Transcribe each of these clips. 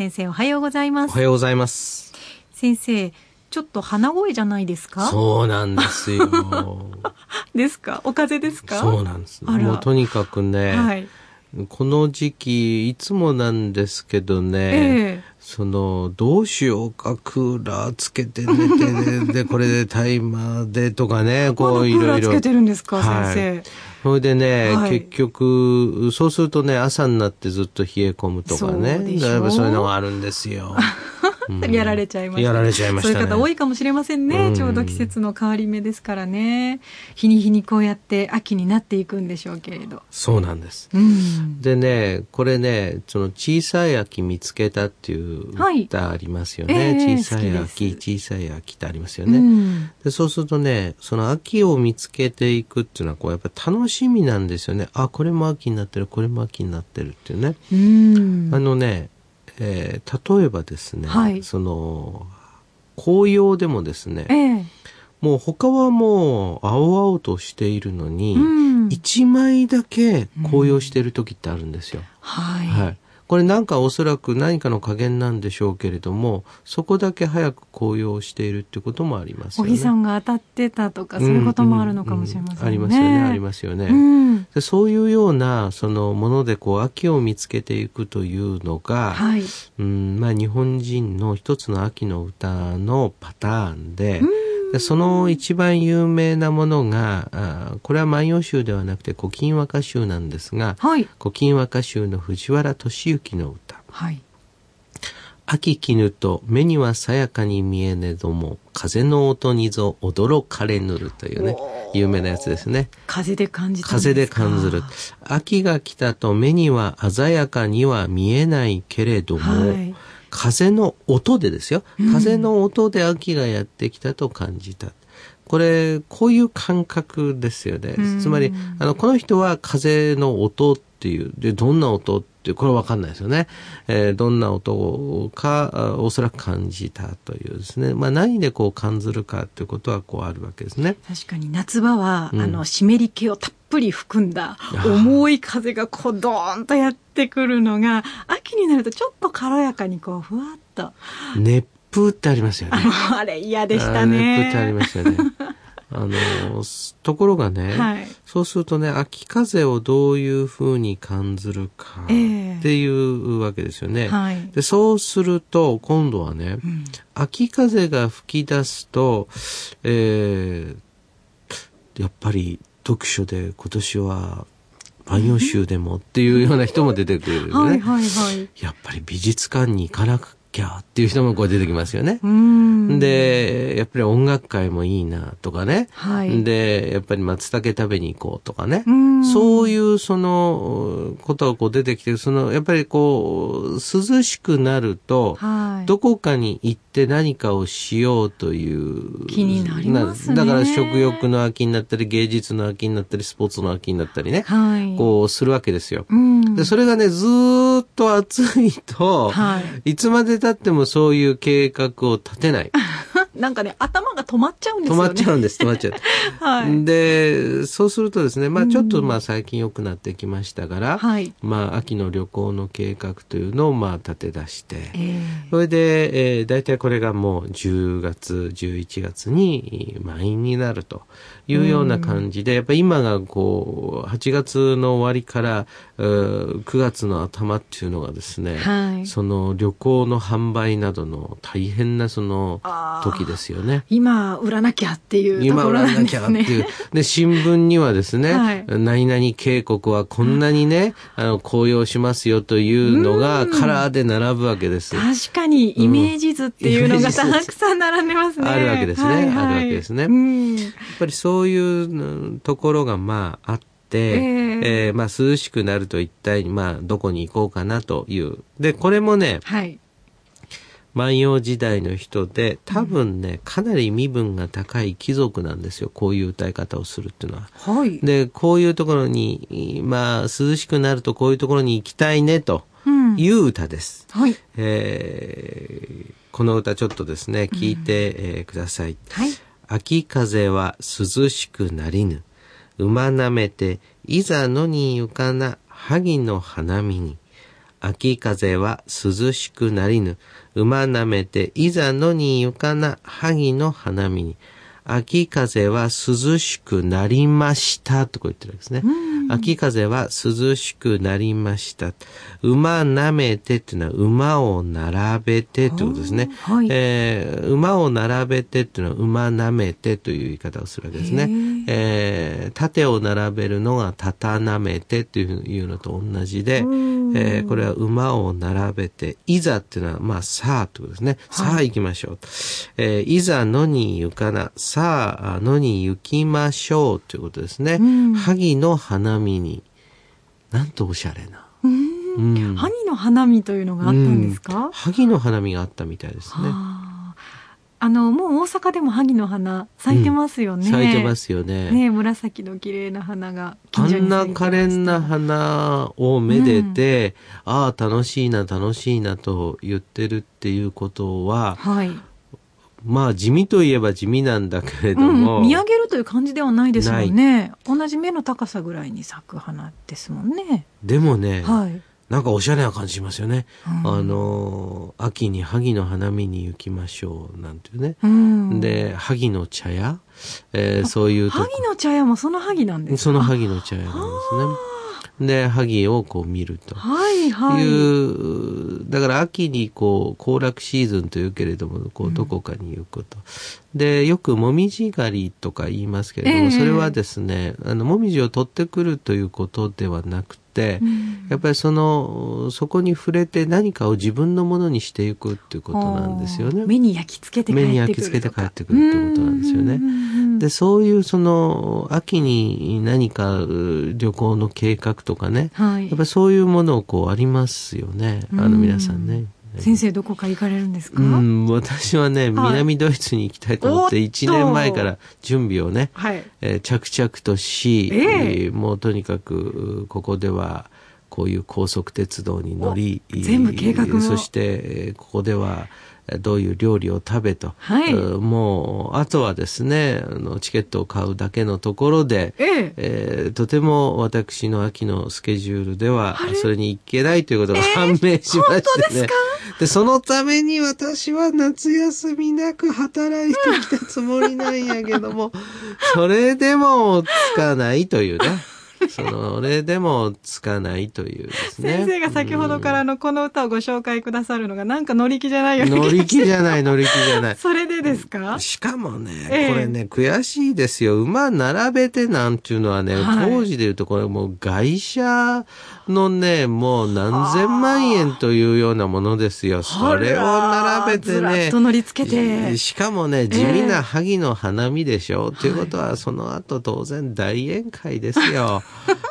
先生おはようございます。おはようございます。先生、ちょっと鼻声じゃないですか？そうなんですよ。ですか？お風邪ですか？そうなんです。もうとにかくね、はい、この時期、いつもなんですけどね、えー、その、どうしようか、クーラーつけて寝て、で、これでタイマーでとかね、こういろいろ。つけてるんですか、先生。それでね、はい、結局、そうするとね、朝になってずっと冷え込むとかね。だいぶそういうのがあるんですよ。やられちゃいました、やられちゃいました、ね、そういう方多いかもしれませんね、うん、ちょうど季節の変わり目ですからね。日に日にこうやって秋になっていくんでしょうけれど。そうなんです、うん、でねこれねその小さい秋見つけたっていう歌ありますよね、はいえー、小さい秋小さい秋ってありますよね、うん、でそうするとねその秋を見つけていくっていうのはこうやっぱ楽しみなんですよね。あこれも秋になってるこれも秋になってるっていうね。あのねえー、例えばですね、はい、その紅葉でもですね、えー、もう他はもう青々としているのに、一、うん、枚だけ紅葉している時ってあるんですよ。うん、はい、はいこれなんかおそらく何かの加減なんでしょうけれども、そこだけ早く紅葉しているってこともありますよね。お日さんが当たってたとか、そういうこともあるのかもしれませんね。うんうんうん、ありますよね、ありますよね。うん、でそういうような、そのものでこう、秋を見つけていくというのが、はい、うん、まあ日本人の一つの秋の歌のパターンで、うんその一番有名なものが、あこれは万葉集ではなくて古今和歌集なんですが、はい、古今和歌集の藤原敏行の歌。はい、秋絹と目にはさやかに見えねども、風の音にぞ驚かれぬるというね、有名なやつですね。風で感じた風で感じる。秋が来たと目には鮮やかには見えないけれども、はい風の音でですよ。風の音で秋がやってきたと感じた。これ、こういう感覚ですよね。つまり、あの、この人は風の音っていう、で、どんな音っていう、これわかんないですよね。えー、どんな音か、おそらく感じたというですね。まあ、何でこう感じるかっていうことはこうあるわけですね。確かに夏場は、うん、あの、湿り気をたっぷり含んだ重い風がこうドーンとやってくるのが秋になるとちょっと軽やかにこうふわっと。熱風ってありますよね。あれ嫌でしたね。熱風ってありますよね。あのところがね、はい、そうするとね秋風をどういうふうに感じるかっていうわけですよね、えーはい、でそうすると今度はね、うん、秋風が吹き出すと、えー、やっぱり読書で今年は万葉集でもっていうような人も出てくるね。はいはいはい。やっぱり美術館に行かなくきゃっていう人もこう出てきますよね。で、やっぱり音楽会もいいなとかね。はい、で、やっぱり松茸食べに行こうとかね。うそういうそのことがこう出てきて、そのやっぱりこう涼しくなると、はい、どこかに行って何かをしようという気になりますね。だから食欲の秋になったり、芸術の秋になったり、スポーツの秋になったりね。はい、こうするわけですよ。で、それがね、ずっと暑いと、はい、いつまで経ってもそういう計画を立てない。なんかね、頭が止まっちゃうんですよね。止まっちゃうんです、止まっちゃう。はい。で、そうするとですね、まあちょっとまあ最近良くなってきましたから、はい、まあ秋の旅行の計画というのをまあ立て出して、えー、それで、えー、大体これがもう10月、11月に満員になるというような感じで、やっぱ今がこう、8月の終わりから、9月の頭っていうのがですね、はい、その旅行の販売などの大変なその時ですよね。今売らなきゃっていうところなんですね。今売らなきゃっていう。で、新聞にはですね、はい、何々渓谷はこんなにね、あの、紅葉しますよというのがカラーで並ぶわけです。確かにイメージ図っていうのがたくさん並んでますね。あるわけですね。はいはい、あるわけですね。やっぱりそういうところがまああって、えー、えー、まあ涼しくなると一体、まあどこに行こうかなという。で、これもね、はい、万葉時代の人で、多分ね、かなり身分が高い貴族なんですよ。こういう歌い方をするっていうのは。はい。で、こういうところに、まあ、涼しくなるとこういうところに行きたいね、という歌です。はい。えー、この歌ちょっとですね、聞いて、うん、えー、ください。はい。秋風は涼しくなりぬ。馬なめて、いざ野に行かな、萩の花見に。秋風は涼しくなりぬ。馬なめて、いざのにゆかな、萩の花見に。秋風は涼しくなりました。とこう言ってるわけですね。秋風は涼しくなりました。馬なめてっていうのは馬を並べてってことですね。はい、えー、馬を並べてっていうのは馬なめてという言い方をするわけですね。えー、盾を並べるのがたたなめてというのと同じで、えー、これは馬を並べて、いざっていうのは、まあ、さあということですね。さあ行きましょう。えー、いざ野に行かな、さあ野に行きましょうということですね。萩の花見に。なんとおしゃれな。うん、萩の花見というのがあったんですか、うん、萩の花見があったみたいですね。あの、もう大阪でも萩の花咲いてますよね。うん、咲いてますよね。ね紫の綺麗な花があんな可憐な花をめでて、うん、ああ、楽しいな、楽しいなと言ってるっていうことは、はい。まあ地味といえば地味なんだけれども、うん、見上げるという感じではないですもんね。同じ目の高さぐらいに咲く花ですもんね。でもね、はい、なんかおしゃれな感じしますよね。うん、あの、秋に萩の花見に行きましょう、なんていうね。うん、で、萩の茶屋、えー、そういう萩の茶屋もその萩なんですか？その萩の茶屋なんですね。で、萩をこう見ると。はいはい。だから秋にこう、行楽シーズンというけれども、こう、どこかに行くこと。うん、で、よくもみじ狩りとか言いますけれども、えー、それはですね、あの、もみじを取ってくるということではなくて、うん、やっぱりその、そこに触れて何かを自分のものにしていくっていうことなんですよね。目に焼き付けて帰ってくる。目に焼き付けて帰ってくるってことなんですよね。で、そういうその、秋に何か旅行の計画とかね、はい、やっぱりそういうものをこうありますよね、あの皆さんね。先生どこか行かれるんですか、うん、私はね、南ドイツに行きたいと思って、1年前から準備をね、はい、えー、着々とし、えー、もうとにかく、ここでは、こういう高速鉄道に乗り、全部計画もそして、ここでは、どういう料理を食べと、はい、もうあとはですねあのチケットを買うだけのところで、ええ。えー、とても私の秋のスケジュールではそれに行けないということが判明しましてね、でそのために私は夏休みなく働いてきたつもりなんやけども それでもつかないというね。それでもつかないというですね。先生が先ほどからのこの歌をご紹介くださるのがなんか乗り気じゃないよね。乗り気じゃない、乗り気じゃない。それでですか？しかもね、えこれね、悔しいですよ。馬並べてなんていうのはね、はい、当時で言うとこれもう外車のね、もう何千万円というようなものですよ。それを並べてね。と乗り付けて。しかもね、地味な萩の花見でしょ。と、えー、いうことは、その後当然大宴会ですよ。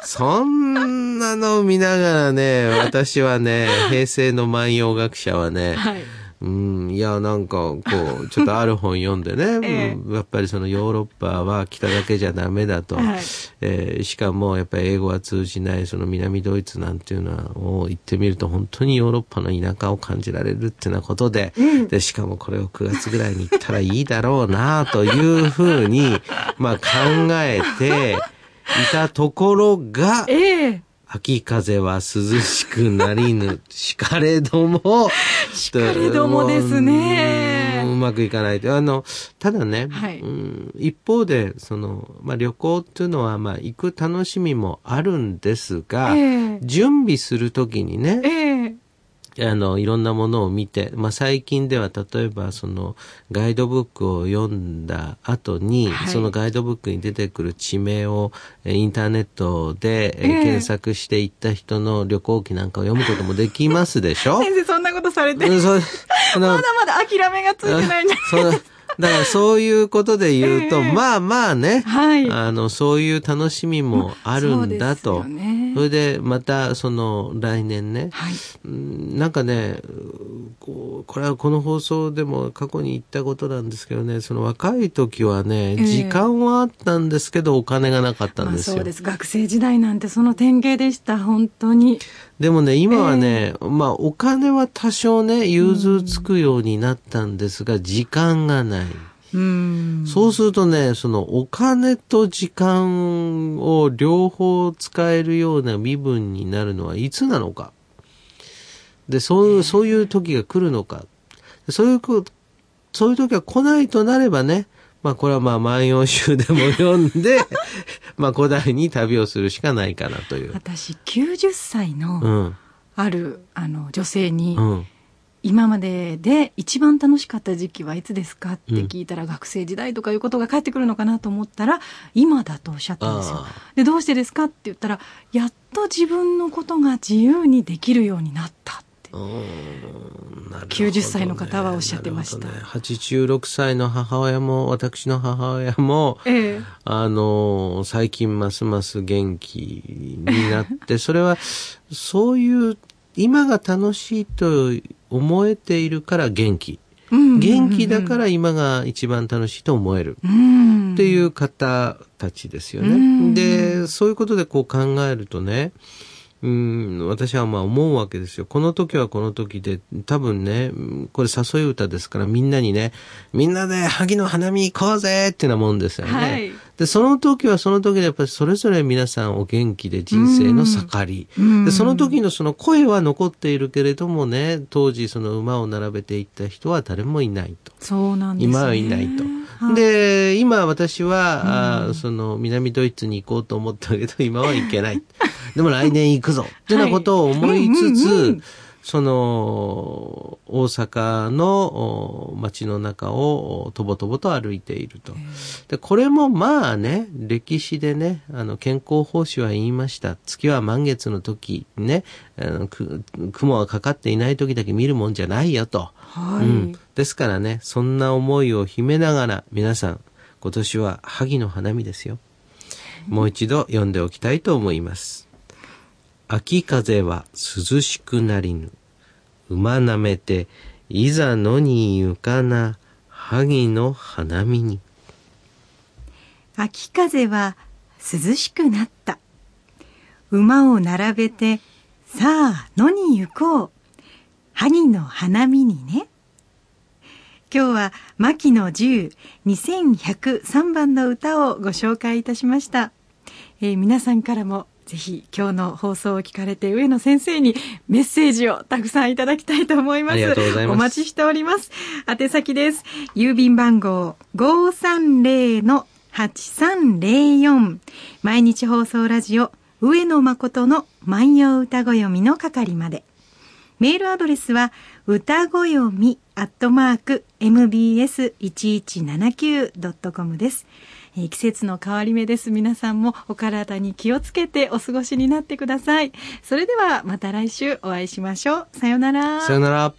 そんなのを見ながらね、私はね、平成の万葉学者はね、はい。うん、いや、なんか、こう、ちょっとある本読んでね、ええ、やっぱりそのヨーロッパは北だけじゃダメだと、はい、えー、しかもやっぱり英語は通じないその南ドイツなんていうのは、を言ってみると本当にヨーロッパの田舎を感じられるってなことで、うん、で、しかもこれを9月ぐらいに行ったらいいだろうな、というふうに、まあ考えていたところが、ええ。秋風は涼しくなりぬ、しかれども、しかれどもですね。うまくいかないあの、ただね、はい、うん、一方で、その、まあ、旅行っていうのは、まあ、行く楽しみもあるんですが、えー、準備するときにね、えーあの、いろんなものを見て、まあ、最近では例えばそのガイドブックを読んだ後に、はい、そのガイドブックに出てくる地名をインターネットで、えー、検索して行った人の旅行記なんかを読むこともできますでしょ？先生そんなことされて。まだまだ諦めがついてないんじゃないですか？だからそういうことで言うと、えー、まあまあね、はい、あの、そういう楽しみもあるんだと。そね、それでまたその来年ね、はい、なんかね、これはこの放送でも過去に言ったことなんですけどね、その若い時はね、時間はあったんですけど、お金がなかったんですよ。まあ、そうです。学生時代なんてその典型でした、本当に。でもね、今はね、えー、まあ、お金は多少ね、融通つくようになったんですが、時間がない。うんそうするとね、そのお金と時間を両方使えるような身分になるのはいつなのか。で、そういう、そういう時が来るのか。そういう、そういう時は来ないとなればね、まあこれはまあ万葉集でも読んで、まあ古代に旅をするしかないかなという。私90歳のある、あの女性に、うん、今までで一番楽しかった時期はいつですかって聞いたら、学生時代とかいうことが返ってくるのかなと思ったら今だとおっしゃったんですよ。でどうしてですかって言ったらやっと自分のことが自由にできるようになった90歳の方はおっしゃってました、ね、86歳の母親も私の母親も、ええ、あの最近ますます元気になってそれはそういう今が楽しいと思えているから元気。元気だから今が一番楽しいと思える。っていう方たちですよね。で、そういうことでこう考えるとね、うん、私はまあ思うわけですよ。この時はこの時で、多分ね、これ誘い歌ですからみんなにね、みんなで萩の花見行こうぜってなもんですよね。はい、で、その時はその時でやっぱりそれぞれ皆さんお元気で人生の盛り。で、その時のその声は残っているけれどもね、当時その馬を並べていった人は誰もいないと。そうなんですね。今はいないと。はい、で、今私は、あその南ドイツに行こうと思ったけど、今は行けない。でも来年行くぞってなことを思いつつ、その、大阪の街の中をとぼとぼと歩いていると。で、これもまあね、歴史でね、あの、健康奉仕は言いました。月は満月の時、ね、あの雲がかかっていない時だけ見るもんじゃないよと。はい、うん。ですからね、そんな思いを秘めながら、皆さん、今年は萩の花見ですよ。もう一度読んでおきたいと思います。秋風は涼しくなりぬ。馬なめて、いざ野にゆかな、萩の花見に。秋風は涼しくなった。馬を並べて、さあ野に行こう。萩の花見にね。今日は牧野十2103番の歌をご紹介いたしました。えー、皆さんからもぜひ今日の放送を聞かれて上野先生にメッセージをたくさんいただきたいと思います。ありがとうございます。お待ちしております。宛先です。郵便番号530-8304毎日放送ラジオ上野誠の万葉歌子読みの係まで。メールアドレスは歌子読みアットマーク mbs1179.com です。えー、季節の変わり目です。皆さんもお体に気をつけてお過ごしになってください。それではまた来週お会いしましょう。さよなら。さよなら。